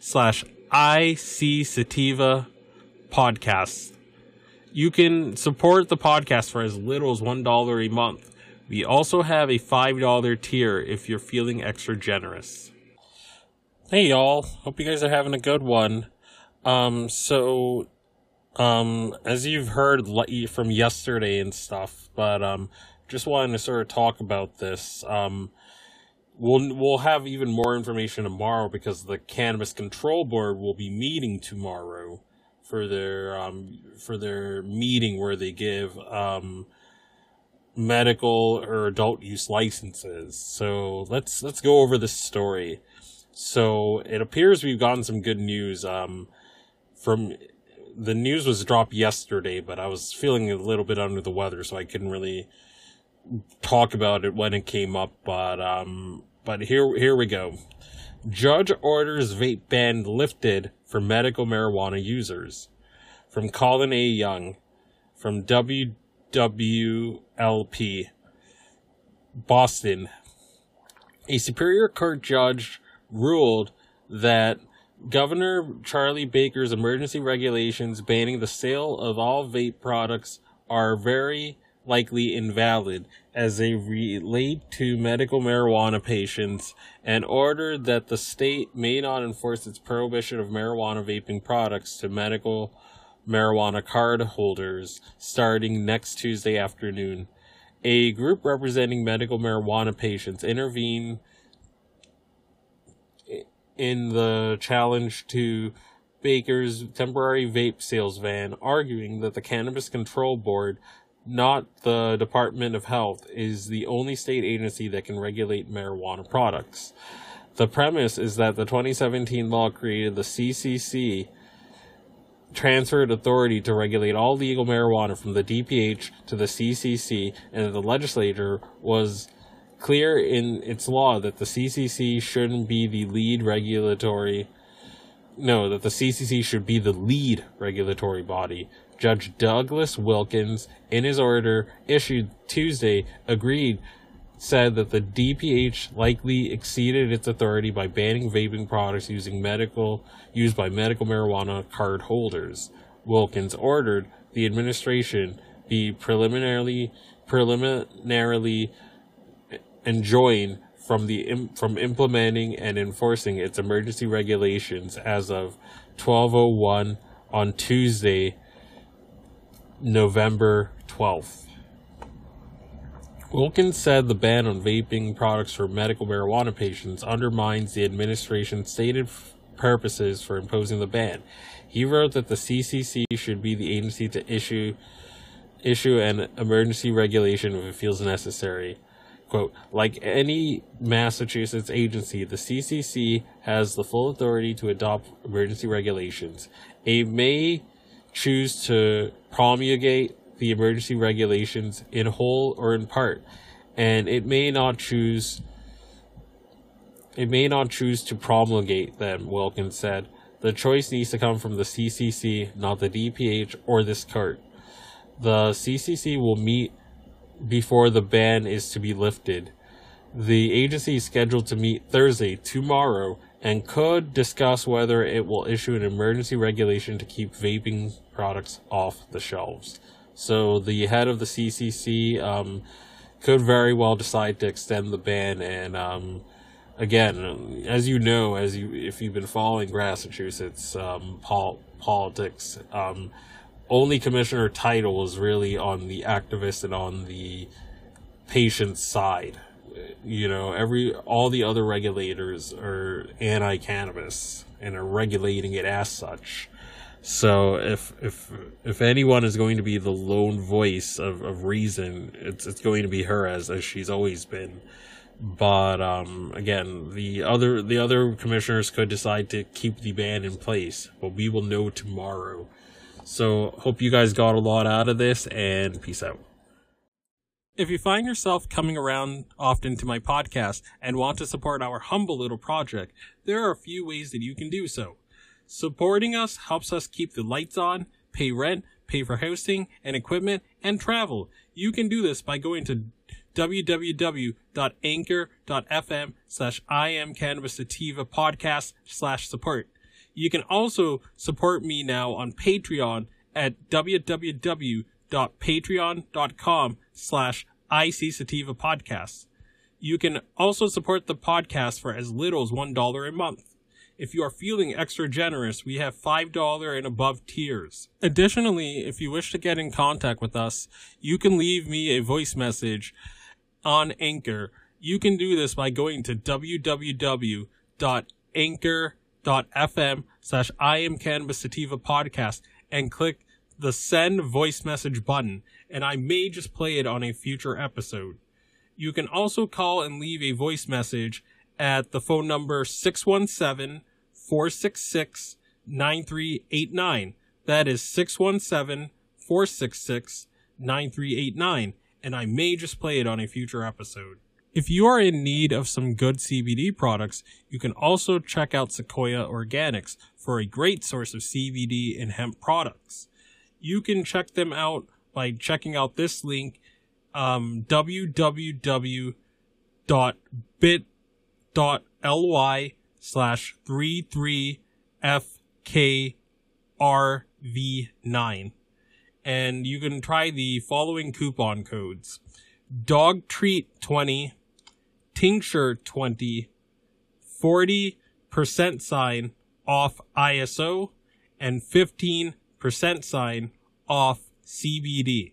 slash IC Sativa podcast. You can support the podcast for as little as $1 a month. We also have a $5 tier if you're feeling extra generous. Hey y'all, hope you guys are having a good one. Um, so, um, as you've heard from yesterday and stuff, but, um, just wanted to sort of talk about this. Um, we'll we'll have even more information tomorrow because the cannabis control board will be meeting tomorrow for their um for their meeting where they give um medical or adult use licenses. So let's let's go over this story. So it appears we've gotten some good news um from the news was dropped yesterday, but I was feeling a little bit under the weather, so I couldn't really talk about it when it came up. But um, but here here we go. Judge orders vape ban lifted for medical marijuana users. From Colin A. Young, from WWLP, Boston. A Superior Court judge ruled that Governor Charlie Baker's emergency regulations banning the sale of all vape products are very likely invalid as they relate to medical marijuana patients and ordered that the state may not enforce its prohibition of marijuana vaping products to medical marijuana card holders starting next Tuesday afternoon. A group representing medical marijuana patients intervened in the challenge to Baker's temporary vape sales ban, arguing that the Cannabis Control Board not the Department of Health, is the only state agency that can regulate marijuana products. The premise is that the 2017 law created the CCC transferred authority to regulate all legal marijuana from the DPH to the CCC, and that the legislature was clear in its law that the CCC shouldn't be the lead regulatory. No, that the CCC should be the lead regulatory body. Judge Douglas Wilkins, in his order issued Tuesday, agreed, said that the DPH likely exceeded its authority by banning vaping products using medical used by medical marijuana card holders. Wilkins ordered the administration be preliminarily preliminarily enjoined from the from implementing and enforcing its emergency regulations as of 1201 on Tuesday November 12th. Wilkins said the ban on vaping products for medical marijuana patients undermines the administration's stated purposes for imposing the ban. He wrote that the CCC should be the agency to issue issue an emergency regulation if it feels necessary. Quote, like any Massachusetts agency, the CCC has the full authority to adopt emergency regulations. A may choose to promulgate the emergency regulations in whole or in part, and it may not choose it may not choose to promulgate them, Wilkins said. The choice needs to come from the CCC, not the DPH or this court. The CCC will meet before the ban is to be lifted. The agency is scheduled to meet Thursday, tomorrow, and could discuss whether it will issue an emergency regulation to keep vaping products off the shelves. So the head of the CCC um, could very well decide to extend the ban. And um, again, as you know, as you if you've been following Massachusetts um, pol- politics, um, only commissioner title is really on the activist and on the patient side you know every all the other regulators are anti-cannabis and are regulating it as such so if if if anyone is going to be the lone voice of, of reason it's it's going to be her as as she's always been. But um again the other the other commissioners could decide to keep the ban in place but we will know tomorrow. So hope you guys got a lot out of this and peace out. If you find yourself coming around often to my podcast and want to support our humble little project, there are a few ways that you can do so. Supporting us helps us keep the lights on, pay rent, pay for hosting and equipment, and travel. You can do this by going to www.anchor.fm slash sativa podcast slash support. You can also support me now on Patreon at www.patreon.com slash IC Sativa Podcasts. You can also support the podcast for as little as $1 a month. If you are feeling extra generous, we have $5 and above tiers. Additionally, if you wish to get in contact with us, you can leave me a voice message on Anchor. You can do this by going to www.anchor.fm slash I am Cannabis Sativa podcast and click the send voice message button, and I may just play it on a future episode. You can also call and leave a voice message at the phone number 617 466 9389. That is 617 466 9389, and I may just play it on a future episode. If you are in need of some good CBD products, you can also check out Sequoia Organics for a great source of CBD and hemp products you can check them out by checking out this link um, www.bit.ly slash 33FKRV9. And you can try the following coupon codes. Dog treat 20, tincture 20, 40% sign off ISO, and 15 percent sign off CBD.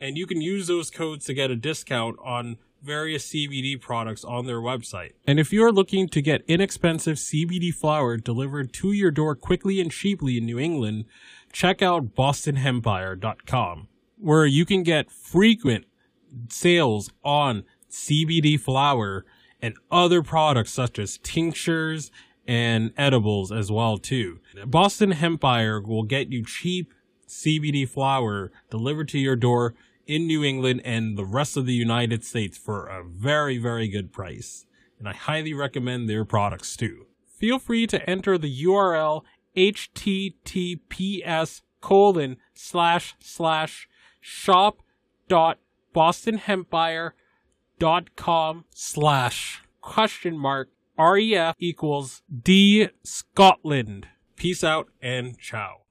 And you can use those codes to get a discount on various CBD products on their website. And if you are looking to get inexpensive CBD flower delivered to your door quickly and cheaply in New England, check out bostonhempire.com where you can get frequent sales on CBD flower and other products such as tinctures and edibles as well too. Boston Hempire will get you cheap CBD flower delivered to your door in New England and the rest of the United States for a very, very good price. And I highly recommend their products too. Feel free to enter the URL https colon slash slash shop dot dot com slash question mark REF equals D Scotland. Peace out and ciao.